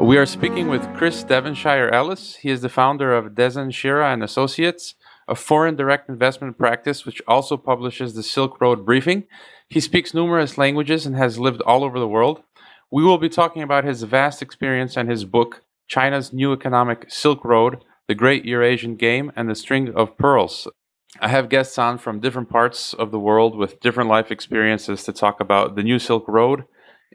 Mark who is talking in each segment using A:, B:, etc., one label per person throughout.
A: We are speaking with Chris Devonshire Ellis. He is the founder of Dezan Shira and Associates, a foreign direct investment practice which also publishes the Silk Road Briefing. He speaks numerous languages and has lived all over the world. We will be talking about his vast experience and his book, China's New Economic Silk Road The Great Eurasian Game and the String of Pearls. I have guests on from different parts of the world with different life experiences to talk about the New Silk Road.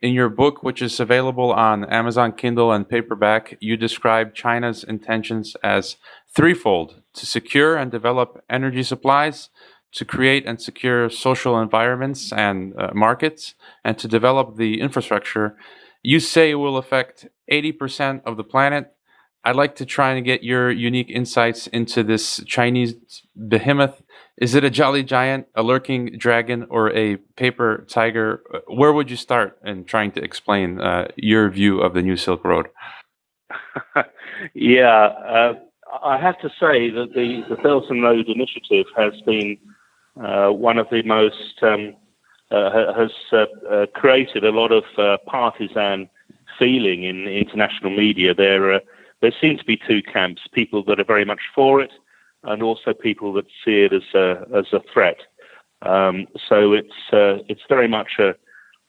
A: In your book, which is available on Amazon Kindle and paperback, you describe China's intentions as threefold to secure and develop energy supplies, to create and secure social environments and uh, markets, and to develop the infrastructure, you say it will affect 80% of the planet. I'd like to try and get your unique insights into this Chinese behemoth. Is it a jolly giant, a lurking dragon, or a paper tiger? Where would you start in trying to explain uh, your view of the New Silk Road?
B: yeah, uh, I have to say that the, the Belt and Road Initiative has been uh, one of the most um, uh, has uh, uh, created a lot of partisan feeling in international media. There, there seem to be two camps: people that are very much for it, and also people that see it as a as a threat. Um, so it's it's very much a,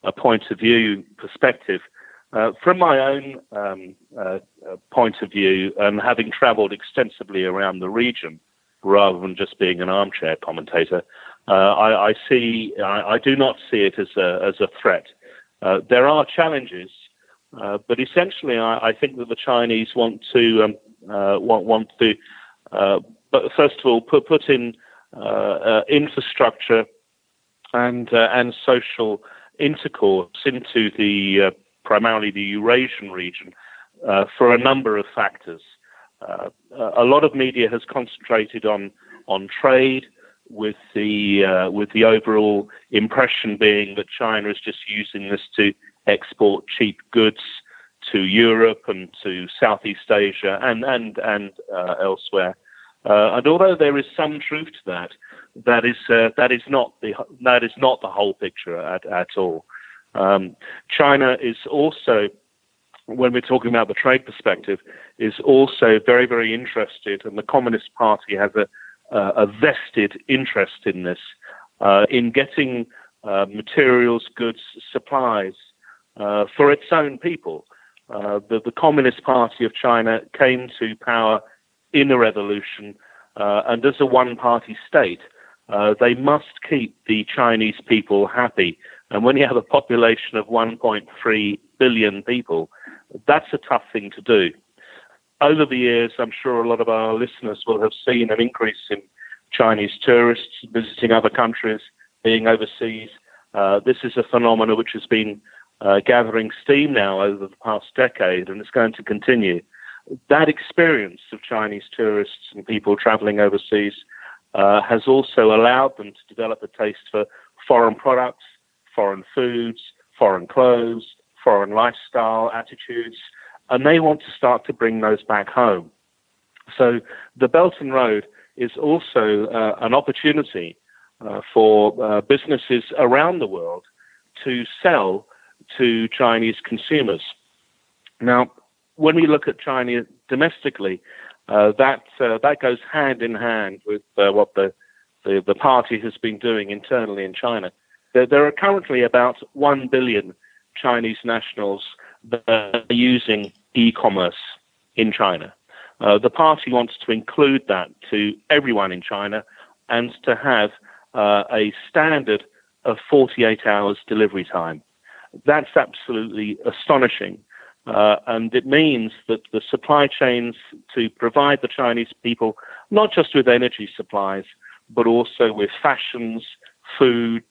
B: a point of view perspective. Uh, from my own um, uh, point of view, and having travelled extensively around the region, rather than just being an armchair commentator, uh, I, I, see. I, I, do not see it as a as a threat. Uh, there are challenges, uh, but essentially, I, I, think that the Chinese want to um, uh, want want to, uh, first of all, put put in uh, infrastructure and and social intercourse into the primarily the Eurasian region for a number of factors. a lot of media has concentrated on on trade with the uh, with the overall impression being that China is just using this to export cheap goods to Europe and to Southeast Asia and and and uh, elsewhere. Uh, and although there is some truth to that, that is uh, that is not the that is not the whole picture at at all. Um, China is also, when we're talking about the trade perspective, is also very very interested, and the Communist Party has a uh, a vested interest in this, uh, in getting uh, materials, goods, supplies uh, for its own people. The, the, Communist Party of China came to power in a revolution, uh, and as a one party state, they must keep the Chinese people happy. And when you have a population of 1.3 billion people, that's a tough thing to do over the years, I'm sure a lot of our listeners will have seen an increase in Chinese tourists visiting other countries, being overseas. Uh, this is a phenomenon which has been uh, gathering steam now over the past decade and it's going to continue. That experience of Chinese tourists and people traveling overseas uh, has also allowed them to develop a taste for foreign products, foreign foods, foreign clothes, foreign lifestyle attitudes, and they want to start to bring those back home. So the Belt and Road is also uh, an opportunity uh, for uh, businesses around the world to sell to Chinese consumers. Now, when we look at China domestically, uh, that uh, that goes hand in hand with uh, what the, the, the party has been doing internally in China. There, there are currently about one billion Chinese nationals that are using e-commerce in China. Uh, the party wants to include that to everyone in China and to have uh, a standard of 48 hours delivery time. That's absolutely astonishing. Uh, and it means that the supply chains to provide the Chinese people not just with energy supplies, but also with fashions, foods,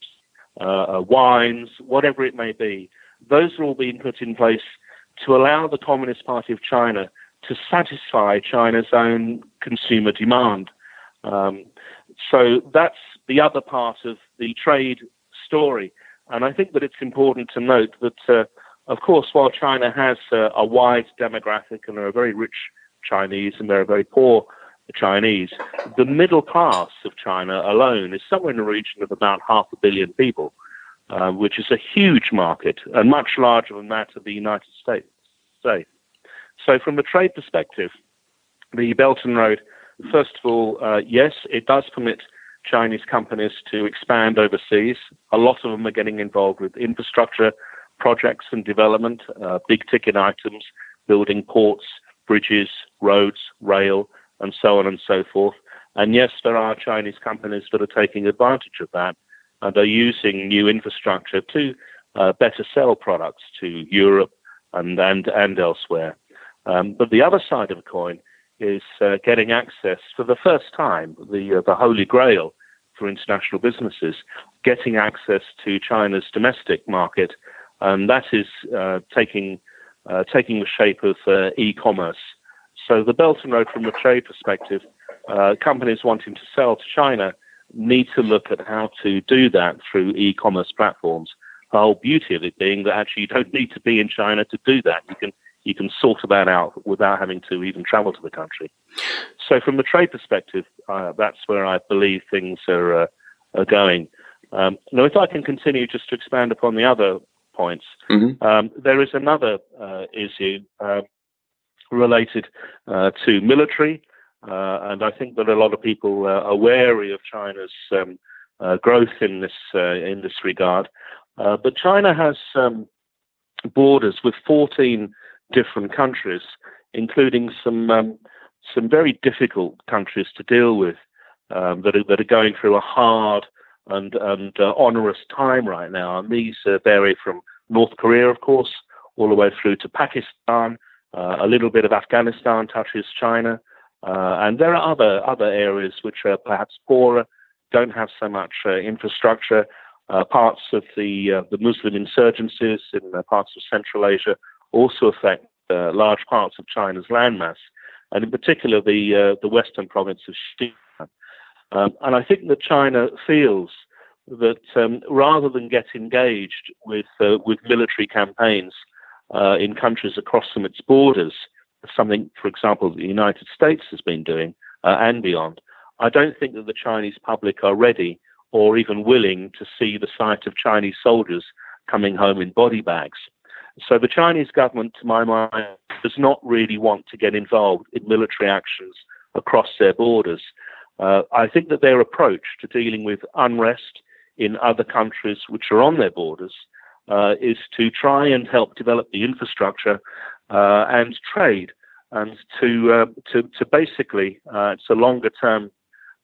B: uh, uh, wines, whatever it may be, those are all being put in place to allow the Communist Party of China to satisfy China's own consumer demand. Um, so that's the other part of the trade story. And I think that it's important to note that, uh, of course, while China has uh, a wide demographic and there are very rich Chinese and there are very poor Chinese, the middle class of China alone is somewhere in the region of about half a billion people. Uh, which is a huge market and much larger than that of the United States. So, from a trade perspective, the Belt and Road, first of all, uh, yes, it does permit Chinese companies to expand overseas. A lot of them are getting involved with infrastructure projects and development, uh, big ticket items, building ports, bridges, roads, rail, and so on and so forth. And yes, there are Chinese companies that are taking advantage of that and are using new infrastructure to uh, better sell products to Europe and and, and elsewhere. Um, but the other side of the coin is uh, getting access for the first time, the uh, the holy grail for international businesses, getting access to China's domestic market, and that is uh, taking uh, taking the shape of uh, e-commerce. So the Belt and Road, from a trade perspective, companies wanting to sell to China need to look at how to do that through e-commerce platforms. The whole beauty of it being that actually you don't need to be in China to do that. You can you can sort that out without having to even travel to the country. So, from a trade perspective, uh, that's where I believe things are, uh, are going. Um, now, if I can continue just to expand upon the other points, mm-hmm. um, there is another uh, issue uh, related uh, to military, uh, and I think that a lot of people are wary of China's um, growth in this in this regard. but China has um, borders with 14 different countries, including some um, some very difficult countries to deal with um, that are that are going through a hard and and uh, onerous time right now. And these uh, vary from North Korea, of course, all the way through to Pakistan. Uh, a little bit of Afghanistan touches China, uh, and there are other other areas which are perhaps poorer, don't have so much uh, infrastructure. Uh, parts of the the Muslim insurgencies in parts of Central Asia also affect large parts of China's landmass, and in particular the the western province of Xinjiang. Um, and I think that China feels that um, rather than get engaged with uh, with military campaigns uh, in countries across from its borders, something, for example, the United States has been doing uh, and beyond, I don't think that the Chinese public are ready or even willing to see the sight of Chinese soldiers coming home in body bags. So the Chinese government, to my mind, does not really want to get involved in military actions across their borders. Uh, I think that their approach to dealing with unrest in other countries which are on their borders uh, is to try and help develop the infrastructure uh, and trade, and to uh, to, to basically uh, it's a longer term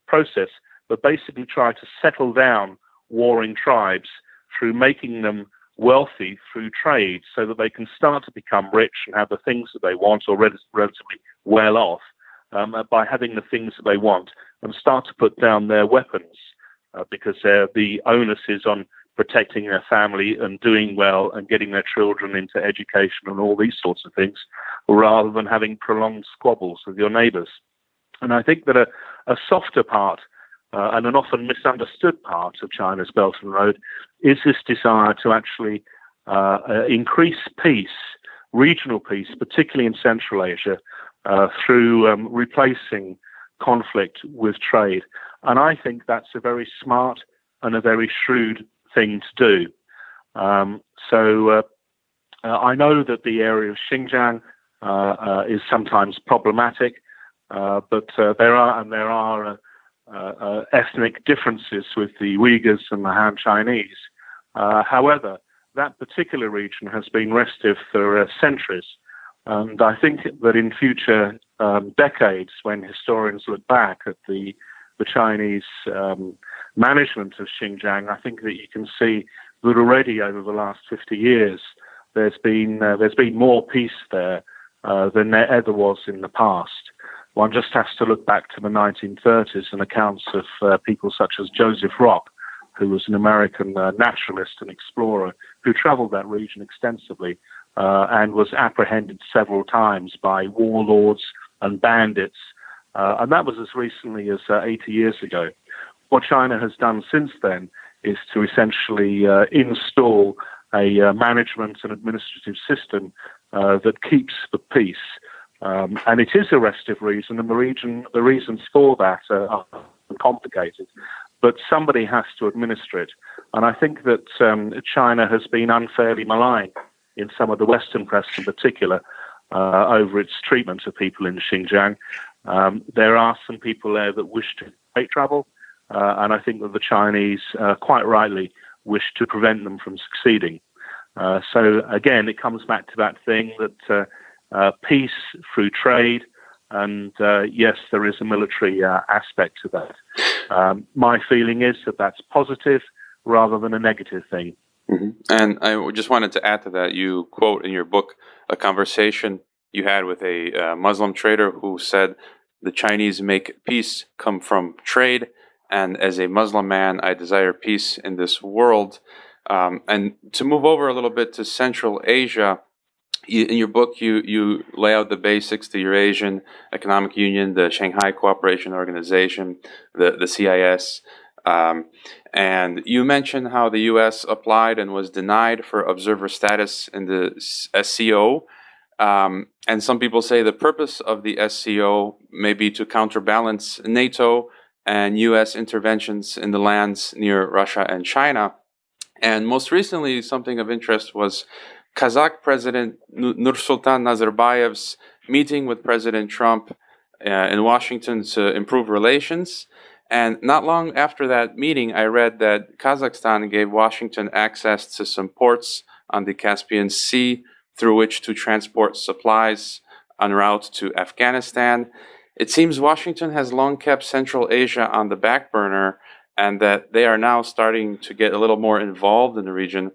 B: process, but basically try to settle down warring tribes through making them wealthy through trade so that they can start to become rich and have the things that they want or relatively well off um, by having the things that they want and start to put down their weapons uh, because the onus is on protecting their family and doing well and getting their children into education and all these sorts of things rather than having prolonged squabbles with your neighbors. And I think that a, a softer part uh, and an often misunderstood part of China's Belt and Road is this desire to actually uh, uh, increase peace, regional peace, particularly in Central Asia, uh, through um, replacing conflict with trade. And I think that's a very smart and a very shrewd thing to do. Um, so uh, uh, I know that the area of Xinjiang is sometimes problematic, but there are and there are uh, uh, ethnic differences with the Uyghurs and the Han Chinese. Uh, however, that particular region has been restive for centuries. And I think that in future um, decades, when historians look back at the, the Chinese um, management of Xinjiang, I think that you can see that already over the last 50 years, there's been, uh, there's been more peace there uh, than there ever was in the past. One just has to look back to the 1930s and accounts of uh, people such as Joseph Rock, who was an American uh, naturalist and explorer who traveled that region extensively uh, and was apprehended several times by warlords and bandits. Uh, and that was as recently as uh, 80 years ago. What China has done since then is to essentially uh, install a management and administrative system that keeps the peace um, and it is a restive reason, and the, region, the reasons for that are, are complicated. But somebody has to administer it. And I think that um, China has been unfairly maligned in some of the Western press in particular uh, over its treatment of people in Xinjiang. Um, there are some people there that wish to create trouble, uh, and I think that the Chinese, uh, quite rightly, wish to prevent them from succeeding. Uh, so again, it comes back to that thing that uh, peace through trade, and yes, there is a military aspect to that. Um, my feeling is that that's positive rather than a negative thing.
A: Mm-hmm. And I just wanted to add to that. You quote in your book a conversation you had with a uh, Muslim trader who said the Chinese make peace come from trade, and as a Muslim man, I desire peace in this world. Um, and to move over a little bit to Central Asia, you, in your book, you you lay out the basics: the Eurasian Economic Union, the Shanghai Cooperation Organization, the the CIS. Um, and you mentioned how the U.S. applied and was denied for observer status in the SCO. Um, and some people say the purpose of the SCO may be to counterbalance NATO and U.S. interventions in the lands near Russia and China. And most recently, something of interest was Kazakh President Nursultan Nazarbayev's meeting with President Trump uh, in Washington to improve relations. And not long after that meeting, I read that Kazakhstan gave Washington access to some ports on the Caspian Sea through which to transport supplies en route to Afghanistan. It seems Washington has long kept Central Asia on the back burner and that they are now starting to get a little more involved in the region.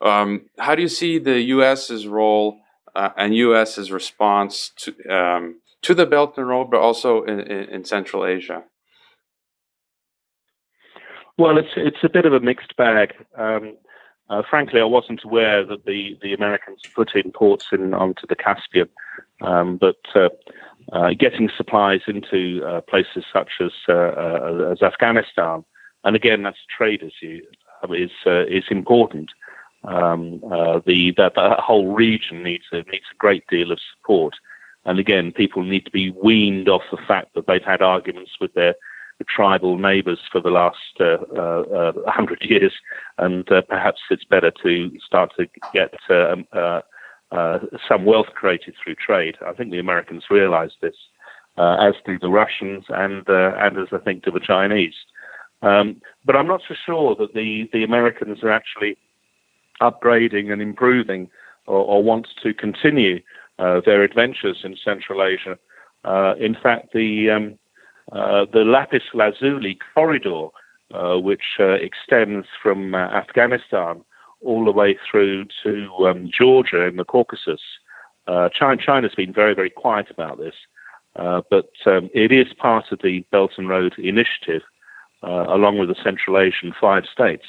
A: Um, how do you see the U.S.'s role uh, and U.S.'s response to um, to the Belt and Road, but also in, in, in Central Asia?
B: Well, it's it's a bit of a mixed bag. Um, uh, frankly, I wasn't aware that the, the Americans put in ports in onto the Caspian, um, but uh, uh, getting supplies into uh, places such as uh, uh, as Afghanistan, and again, that's a trade issue, is is important. Um, the that, that whole region needs a, needs a great deal of support, and again, people need to be weaned off the fact that they've had arguments with their tribal neighbours for the last uh, uh, uh, hundred years, and uh, perhaps it's better to start to get uh, um, uh, some wealth created through trade. I think the Americans realise this, as do the Russians, and and as I think do the Chinese. Um, but I'm not so sure that the the Americans are actually upgrading and improving, or, or want to continue their adventures in Central Asia. in fact, the um, uh, the lapis lazuli corridor, uh, which uh, extends from uh, Afghanistan all the way through to um, Georgia in the Caucasus. Uh, China, China's been very, very quiet about this, but um, it is part of the Belt and Road Initiative, along with the Central Asian five states.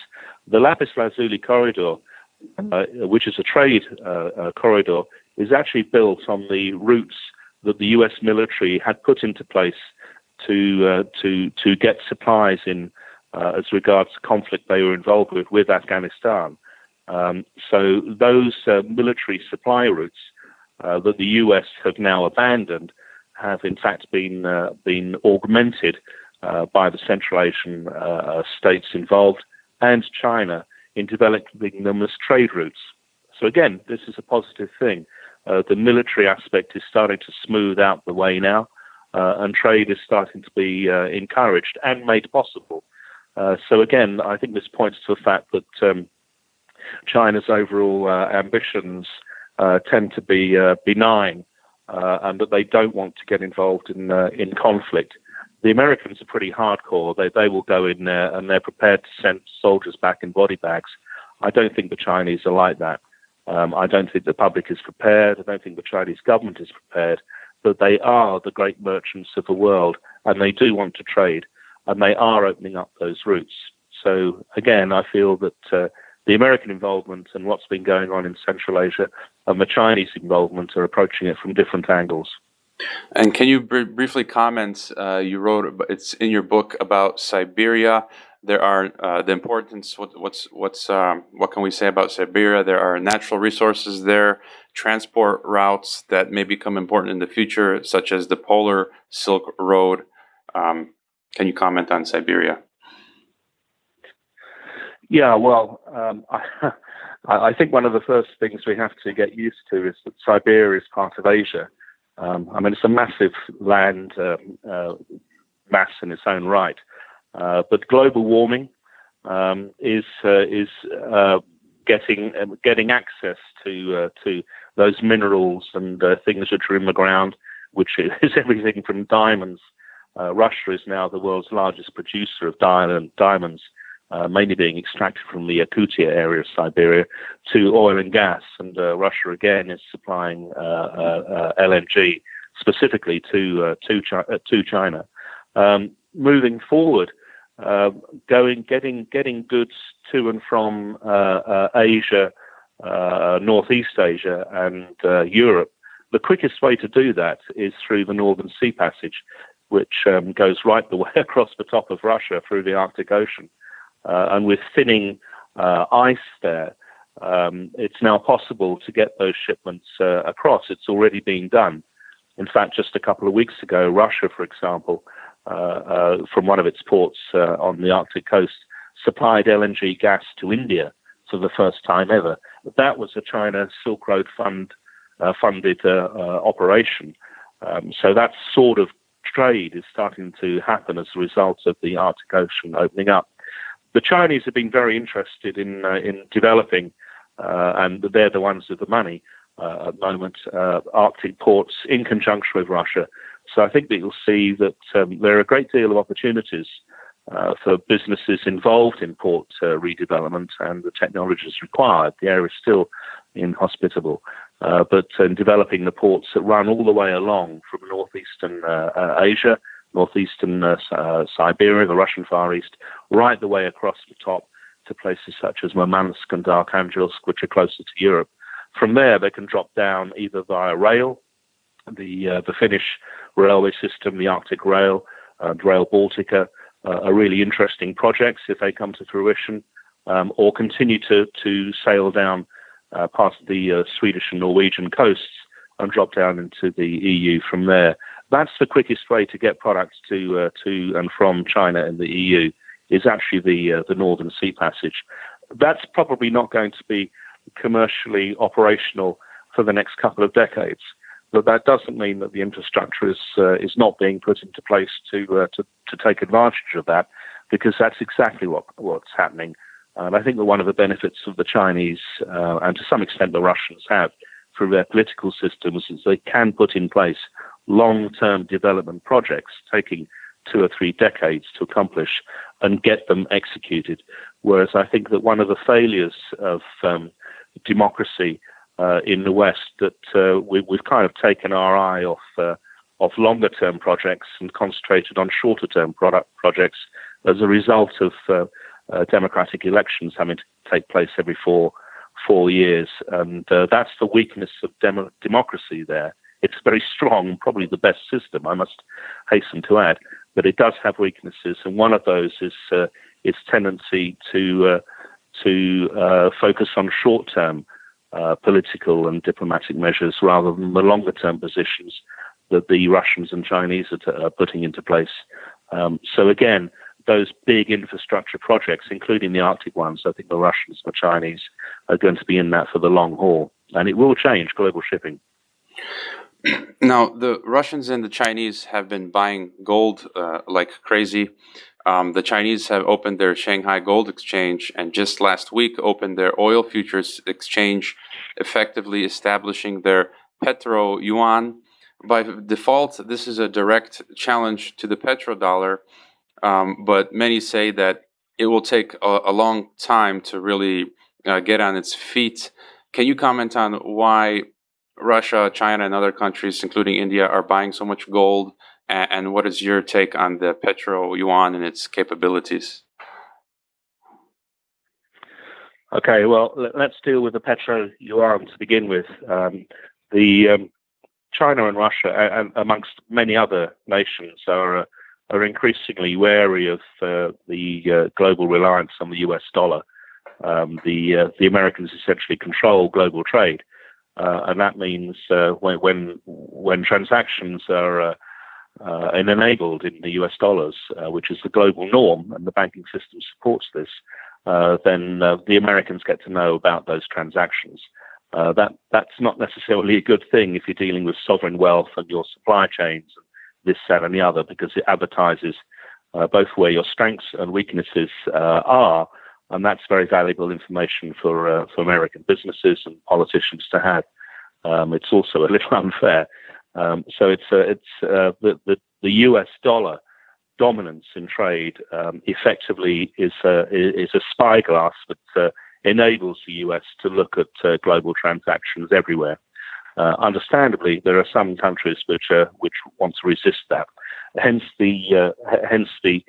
B: The lapis lazuli corridor, which is a trade corridor, is actually built on the routes that the U.S. military had put into place to uh, to to get supplies in uh, as regards to conflict they were involved with with Afghanistan. Um, so those uh, military supply routes uh, that the US have now abandoned have in fact been uh, been augmented uh, by the Central Asian states involved and China in developing them as trade routes. So again, this is a positive thing. the military aspect is starting to smooth out the way now and trade is starting to be uh, encouraged and made possible. Uh, so again, I think this points to the fact that um, China's overall uh, ambitions uh, tend to be uh, benign and that they don't want to get involved in in conflict. The Americans are pretty hardcore. They they will go in there and they're prepared to send soldiers back in body bags. I don't think the Chinese are like that. Um, I don't think the public is prepared. I don't think the Chinese government is prepared that they are the great merchants of the world and they do want to trade and they are opening up those routes. So again, I feel that uh, the American involvement and what's been going on in Central Asia and the Chinese involvement are approaching it from different angles.
A: And can you br- briefly comment? Uh, you wrote it's in your book about Siberia there are uh, the importance. What, what's what's um, what can we say about Siberia? There are natural resources there, transport routes that may become important in the future, such as the Polar Silk Road. Um, can you comment on Siberia?
B: Yeah, well, um, I, I, think one of the first things we have to get used to is that Siberia is part of Asia. Um, I mean, it's a massive land um, uh, mass in its own right, uh, but global warming um, is uh, is uh, getting um, getting access to uh, to those minerals and things that are in the ground, which is everything from diamonds. Russia is now the world's largest producer of diamond, diamonds uh, mainly being extracted from the Yakutia area of Siberia, to oil and gas. And uh, Russia again is supplying uh, uh, uh LNG specifically to to, Chi- to China. Um, moving forward, going getting getting goods to and from Asia, Northeast Asia, and Europe. The quickest way to do that is through the Northern Sea Passage, which um, goes right the way across the top of Russia through the Arctic Ocean. Uh, and with thinning uh, ice there, um, it's now possible to get those shipments uh, across. It's already being done. In fact, just a couple of weeks ago, Russia, for example, from one of its ports on the Arctic coast, supplied LNG gas to India for the first time ever. That was a China Silk Road Fund uh, funded uh, uh, operation. Um, so that sort of trade is starting to happen as a result of the Arctic Ocean opening up the Chinese have been very interested in uh, in developing, uh, and they're the ones with the money uh, at the moment, uh, Arctic ports in conjunction with Russia. So I think that you'll see that um, there are a great deal of opportunities uh, for businesses involved in port uh, redevelopment and the technologies required. The area is still inhospitable, but in developing the ports that run all the way along from northeastern Asia northeastern uh, uh, Siberia, the Russian Far East, right the way across the top to places such as Murmansk and Arkhangelsk, which are closer to Europe. From there, they can drop down either via rail, the uh, the Finnish railway system, the Arctic Rail, and Rail Baltica, uh, are really interesting projects if they come to fruition, um, or continue to to sail down uh, past the uh, Swedish and Norwegian coasts and drop down into the EU from there that's the quickest way to get products to uh, to and from China and the EU is actually the uh, the Northern Sea Passage. That's probably not going to be commercially operational for the next couple of decades, but that doesn't mean that the infrastructure is uh, is not being put into place to uh, to to take advantage of that, because that's exactly what what's happening. And I think that one of the benefits of the Chinese uh, and to some extent the Russians have through their political systems is they can put in place long term development projects taking two or three decades to accomplish and get them executed. Whereas I think that one of the failures of um, democracy uh, in the West that uh, we, have kind of taken our eye off uh, of longer term projects and concentrated on shorter term product projects as a result of uh, uh, democratic elections having to take place every four four years, and uh, that's the weakness of dem- democracy there. It's very strong, probably the best system, I must hasten to add, but it does have weaknesses, and one of those is uh, its tendency to to focus on short-term uh, political and diplomatic measures rather than the longer-term positions that the Russians and Chinese are, t- are putting into place. Um, so again, those big infrastructure projects, including the Arctic ones, I think the Russians and the Chinese are going to be in that for the long haul, and it will change global shipping.
A: Now, the Russians and the Chinese have been buying gold uh, like crazy. Um, the Chinese have opened their Shanghai Gold Exchange and just last week opened their oil futures exchange, effectively establishing their petro yuan. By default, this is a direct challenge to the petrodollar, um, but many say that it will take a, a long time to really uh, get on its feet. Can you comment on why Russia, China, and other countries, including India, are buying so much gold? And, and what is your take on the petro yuan and its capabilities?
B: Okay, well, let's deal with the petro yuan to begin with. Um, the um, China and Russia, and amongst many other nations, are uh, are increasingly wary of uh, the uh, global reliance on the U.S. dollar. Um, the uh, the Americans essentially control global trade, uh, and that means uh, when, when when transactions are uh, uh enabled in the US dollars, uh, which is the global norm, and the banking system supports this, uh, then uh, the Americans get to know about those transactions. Uh, that that's not necessarily a good thing if you're dealing with sovereign wealth and your supply chains and this, that, and the other, because it advertises uh, both where your strengths and weaknesses are, and that's very valuable information for for American businesses and politicians to have. Um, it's also a little unfair. Um, so it's it's the, the the U.S. dollar dominance in trade um, effectively is a, is a spyglass that uh, enables the US to look at uh, global transactions everywhere. Uh, understandably, there are some countries which uh, which want to resist that. Hence the uh, hence the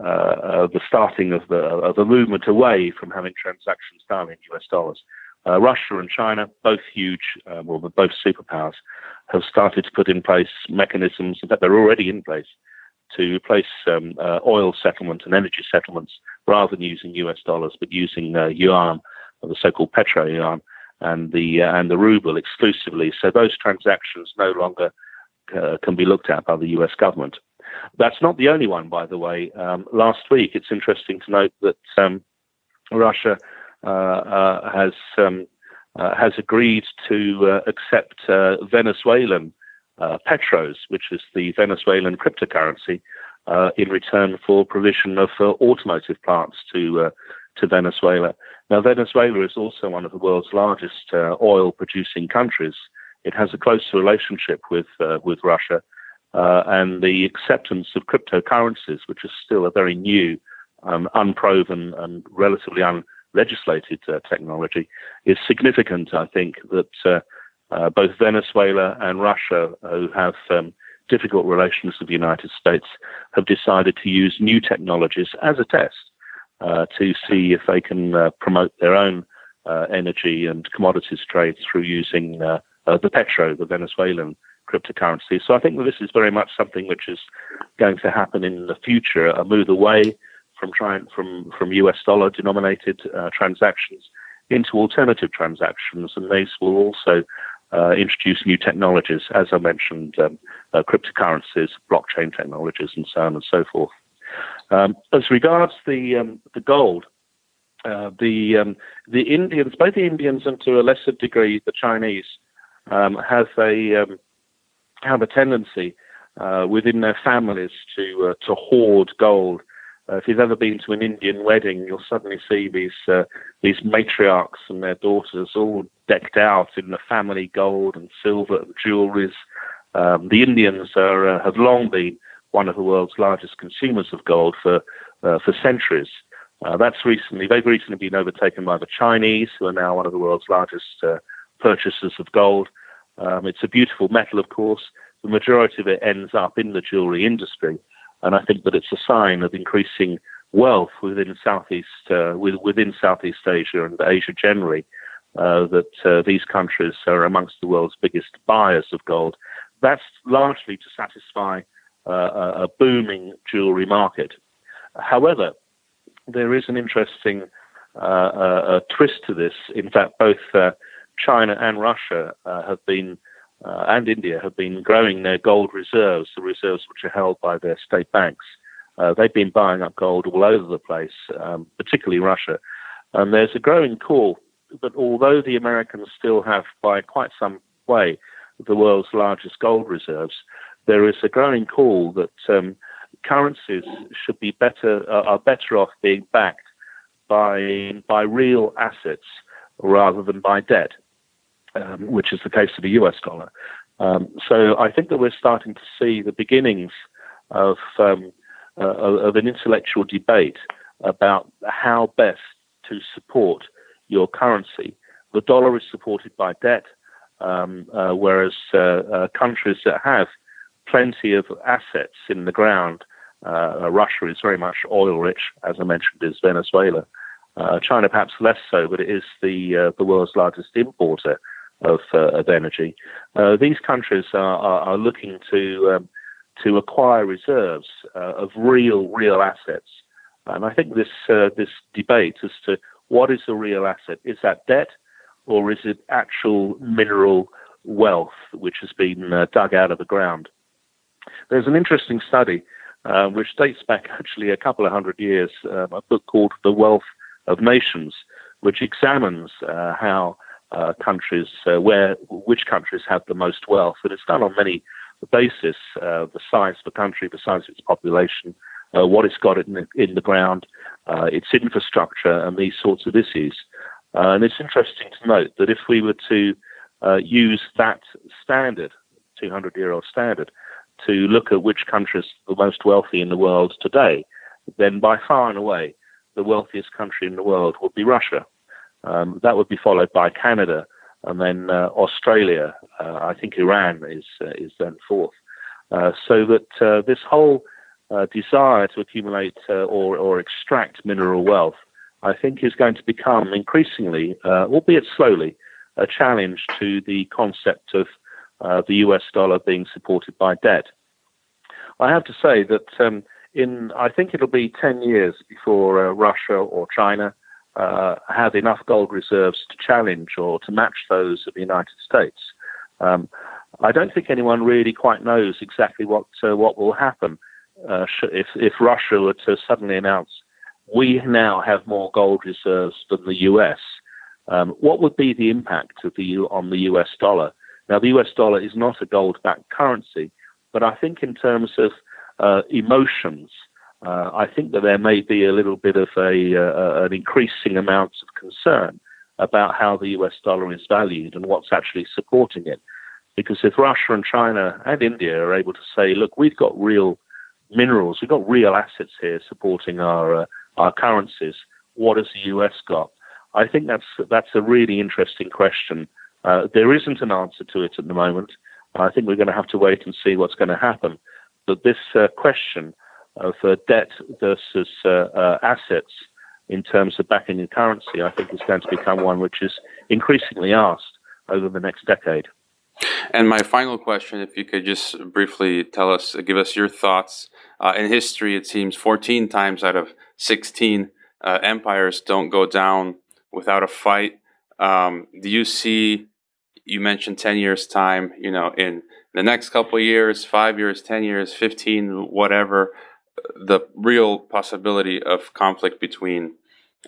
B: uh, the starting of the of the movement away from having transactions done in US dollars. Russia and China, both huge, well, both superpowers, have started to put in place mechanisms. In fact, they're already in place to replace um, uh, oil settlement and energy settlements rather than using US dollars, but using uh, yuan, or the so-called petro yuan, and the uh, and the ruble exclusively. So those transactions no longer uh, can be looked at by the US government. That's not the only one, by the way. Um, last week, it's interesting to note that um, Russia uh, uh, has um, has agreed to accept Venezuelan uh, Petros, which is the Venezuelan cryptocurrency, uh, in return for provision of uh, automotive parts to uh, to Venezuela. Now, Venezuela is also one of the world's largest uh, oil-producing countries. It has a close relationship with uh, with Russia, and the acceptance of cryptocurrencies, which is still a very new, um, unproven, and relatively unlegislated technology, is significant. I think that uh, both Venezuela and Russia, who have um, difficult relations with the United States, have decided to use new technologies as a test uh, to see if they can uh, promote their own uh, energy and commodities trade through using uh, uh, the petro, the Venezuelan cryptocurrency. So I think that this is very much something which is going to happen in the future, a move away from trying from from US dollar denominated transactions into alternative transactions, and these will also uh, introduce new technologies, as I mentioned, um, uh, cryptocurrencies, blockchain technologies, and so on and so forth. Um, as regards the um, the gold, uh, the um, the Indians, both the Indians and to a lesser degree the Chinese, um, have a um, have a tendency uh, within their families to uh, to hoard gold uh, if you've ever been to an Indian wedding, you'll suddenly see these uh, these matriarchs and their daughters all decked out in the family gold and silver and jewelries. Um, the Indians are, uh, have long been one of the world's largest consumers of gold for uh, for centuries. Uh, that's recently they've recently been overtaken by the Chinese, who are now one of the world's largest uh, purchasers of gold. Um, it's a beautiful metal, of course. The majority of it ends up in the jewelry industry. And I think that it's a sign of increasing wealth within Southeast uh, within Southeast Asia and Asia generally. Uh, that uh, these countries are amongst the world's biggest buyers of gold. That's largely to satisfy uh, a booming jewelry market. However, there is an interesting uh, twist to this. In fact, both uh, China and Russia have been uh, and India have been growing their gold reserves, the reserves which are held by their state banks. Uh, they've been buying up gold all over the place, um, particularly Russia. And there's a growing call that although the Americans still have, by quite some way, the world's largest gold reserves, there is a growing call that um, currencies should be better uh, are better off being backed by by real assets rather than by debt um, which is the case of the US dollar. Um, so I think that we're starting to see the beginnings of, um, uh, of an intellectual debate about how best to support your currency. The dollar is supported by debt, um, uh, whereas uh, uh countries that have plenty of assets in the ground, uh, Russia is very much oil rich, as I mentioned, is Venezuela. Uh, China perhaps less so, but it is the the world's largest importer of, uh, of energy. Uh, these countries are, are, are looking to um, to acquire reserves uh, of real real assets, and I think this this debate as to what is a real asset is that debt or is it actual mineral wealth which has been dug out of the ground. There's an interesting study uh, which dates back actually a couple of hundred years, a book called The Wealth of Nations, which examines uh, how uh, countries, uh, where which countries have the most wealth, and it's done on many basis: uh, the size of the country, the size of its population, uh, what it's got in the, in the ground, uh, its infrastructure, and these sorts of issues. and it's interesting to note that if we were to use that standard, 200-year-old standard, to look at which countries are the most wealthy in the world today, then by far and away the wealthiest country in the world would be Russia. Um, that would be followed by Canada and then uh, Australia. Uh, I think Iran is uh, is then fourth. Uh, so that uh, this whole uh, desire to accumulate or or extract mineral wealth, I think, is going to become increasingly, albeit slowly, a challenge to the concept of the U.S. dollar being supported by debt. I have to say that um, in I think it'll be ten years before Russia or China uh, have enough gold reserves to challenge or to match those of the United States. Um, I don't think anyone really quite knows exactly what uh, what will happen uh, if if Russia were to suddenly announce we now have more gold reserves than the U.S. Um, what would be the impact of the on the U.S. dollar? Now, the U.S. dollar is not a gold-backed currency, but I think in terms of uh, emotions, uh, I think that there may be a little bit of a uh, an increasing amount of concern about how the US dollar is valued and what's actually supporting it. Because if Russia and China and India are able to say, look, we've got real minerals, we've got real assets here supporting our uh, our currencies, what has the US got? I think that's that's a really interesting question. Uh, there isn't an answer to it at the moment. I think we're going to have to wait and see what's going to happen. But this uh, question of uh, debt versus uh, uh, assets in terms of backing the currency, I think is going to become one which is increasingly asked over the next decade.
A: And my final question, if you could just briefly tell us, give us your thoughts. Uh, in history, it seems 14 times out of 16 uh, empires don't go down without a fight. Um, do you see, you mentioned 10 years' time, you know, in the next couple of years, five years, 10 years, 15, whatever, the real possibility of conflict between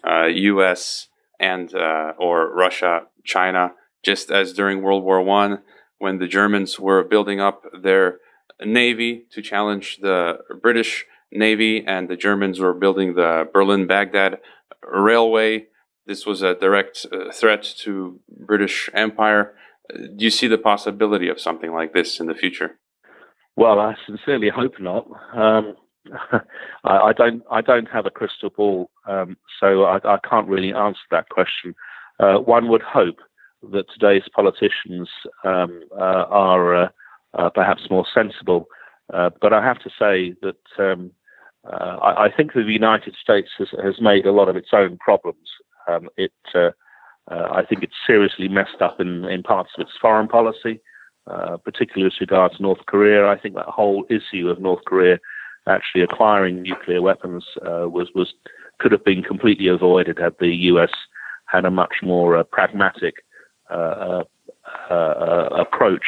A: uh, U.S. and uh, or Russia, China, just as during World War One, when the Germans were building up their navy to challenge the British navy, and the Germans were building the Berlin-Baghdad railway. This was a direct uh, threat to British Empire. Do you see the possibility of something like this in the future?
B: Well, I sincerely hope not. Um, I, don't I don't have a crystal ball, um, so I, I, can't really answer that question. Uh, one would hope that today's politicians um, uh, are uh, uh perhaps more sensible, uh, but I have to say that um, uh, I, I, think the United States has, has, made a lot of its own problems. Um, it I think it's seriously messed up in, in parts of its foreign policy, particularly as regards North Korea. I think that whole issue of North Korea actually acquiring nuclear weapons uh, was was could have been completely avoided had the U.S. had a much more uh, pragmatic uh, uh, uh, approach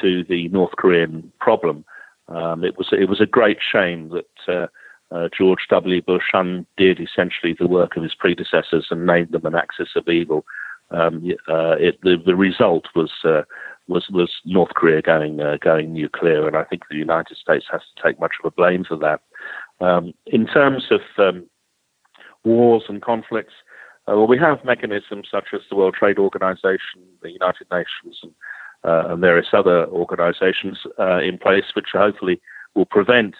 B: to the North Korean problem. Um, it was it was a great shame that George W. Bush undid essentially the work of his predecessors and named them an axis of evil. Um, it, the, the result was was was North Korea going uh, going nuclear, and I think the United States has to take much of a blame for that. Um, in terms of um, wars and conflicts, uh, well, we have mechanisms such as the World Trade Organization, the United Nations, and, uh, and various other organizations uh, in place, which hopefully will prevent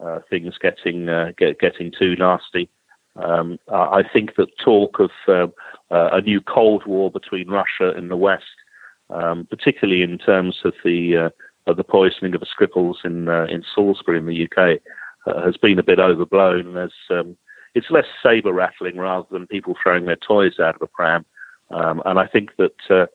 B: uh, things getting uh, get, getting too nasty. Um, I think that talk of a new Cold War between Russia and the West um, particularly in terms of the uh, of the poisoning of the Skripals in uh, in Salisbury in the UK, uh, has been a bit overblown. Um, it's less saber rattling rather than people throwing their toys out of a pram, um, and I think that uh,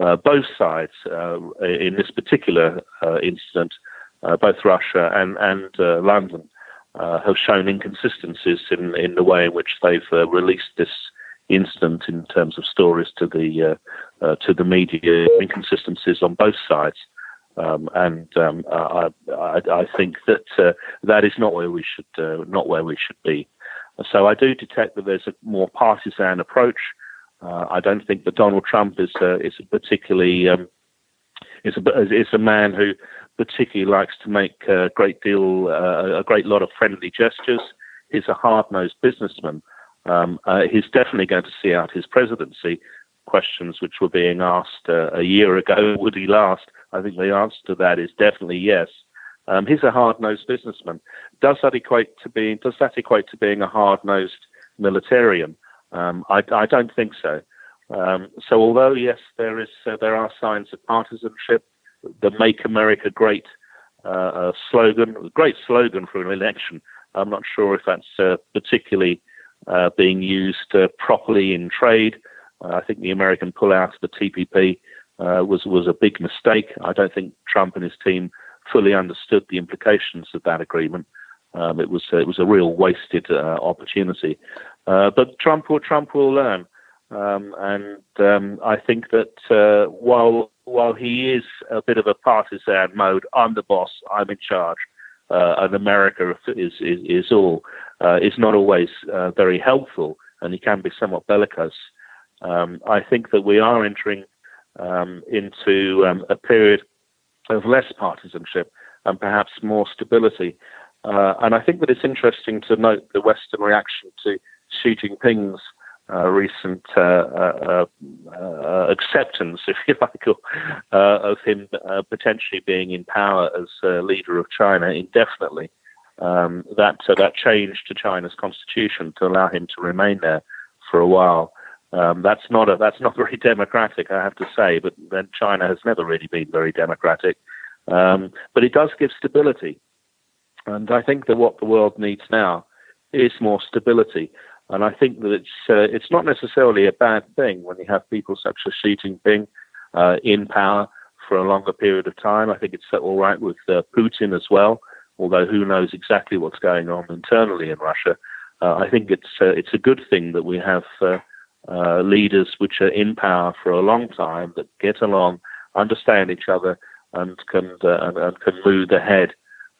B: uh, both sides uh, in this particular incident, both Russia and and London. Have shown inconsistencies in, in the way in which they've released this incident in terms of stories to the uh, uh, to the media, inconsistencies on both sides. Um, and um, I, I, I, think that uh, that is not where we should uh, not where we should be. So I do detect that there's a more partisan approach. Uh, I don't think that Donald Trump is is a particularly um, is a is a man who particularly likes to make a great deal uh, a great lot of friendly gestures. He's a hard nosed businessman. Um, uh, he's definitely going to see out his presidency. Questions which were being asked uh, a year ago, would he last? I think the answer to that is definitely yes. Um, he's a hard-nosed businessman. Does that equate to being? Does that equate to being a hard-nosed militarian? Um, I, I, don't think so. Um, so, although yes, there is uh, there are signs of partisanship, the "Make America Great" uh, uh, slogan, great slogan for an election. I'm not sure if that's uh, particularly uh, being used uh, properly in trade. I think the American pullout of the TPP was was a big mistake. I don't think Trump and his team fully understood the implications of that agreement. Um, it was it was a real wasted uh, opportunity. Uh, but Trump will Trump will learn, um, and um, I think that uh, while while he is a bit of a partisan mode, I'm the boss, I'm in charge, uh, and America is is, is all, uh, is not always uh, very helpful, and he can be somewhat bellicose. Um, I think that we are entering um, into um, a period of less partisanship and perhaps more stability. Uh, and I think that it's interesting to note the Western reaction to Xi Jinping's uh, recent uh, uh, uh acceptance, if you like, uh, of him potentially being in power as leader of China indefinitely. Um, that that change to China's constitution to allow him to remain there for a while. Um, that's not a, that's not very democratic, I have to say. But then China has never really been very democratic. Um, but it does give stability, and I think that what the world needs now is more stability. And I think that it's uh, it's not necessarily a bad thing when you have people such as Xi Jinping uh, in power for a longer period of time. I think it's all right with uh, Putin as well, although who knows exactly what's going on internally in Russia. Uh, I think it's uh, it's a good thing that we have uh, leaders which are in power for a long time that get along, understand each other, and can and, and, can move ahead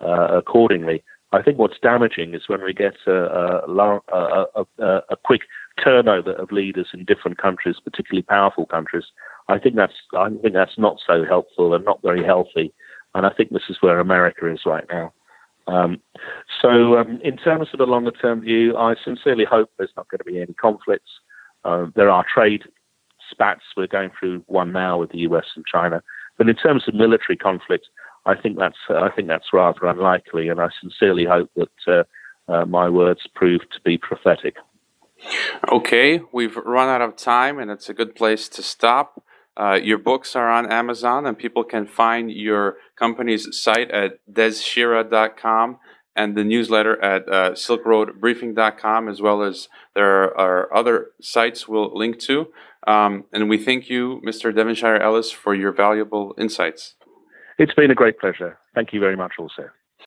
B: accordingly. I think what's damaging is when we get a, a, a, a, quick turnover of leaders in different countries, particularly powerful countries. I think that's I think that's not so helpful and not very healthy. And I think this is where America is right now. Um, so, um, in terms of the longer term view, I sincerely hope there's not going to be any conflicts. Uh, there are trade spats. We're going through one now with the US and China. But in terms of military conflict, I think that's I think that's rather unlikely, and I sincerely hope that uh, uh, my words prove to be prophetic.
A: Okay, we've run out of time, and it's a good place to stop. Uh, your books are on Amazon, and people can find your company's site at dezshira.com and the newsletter at uh, silkroadbriefing.com, as well as there are other sites we'll link to. Um, and we thank you, Mr. Devonshire Ellis, for your valuable insights.
B: It's been a great pleasure. Thank you very much, also.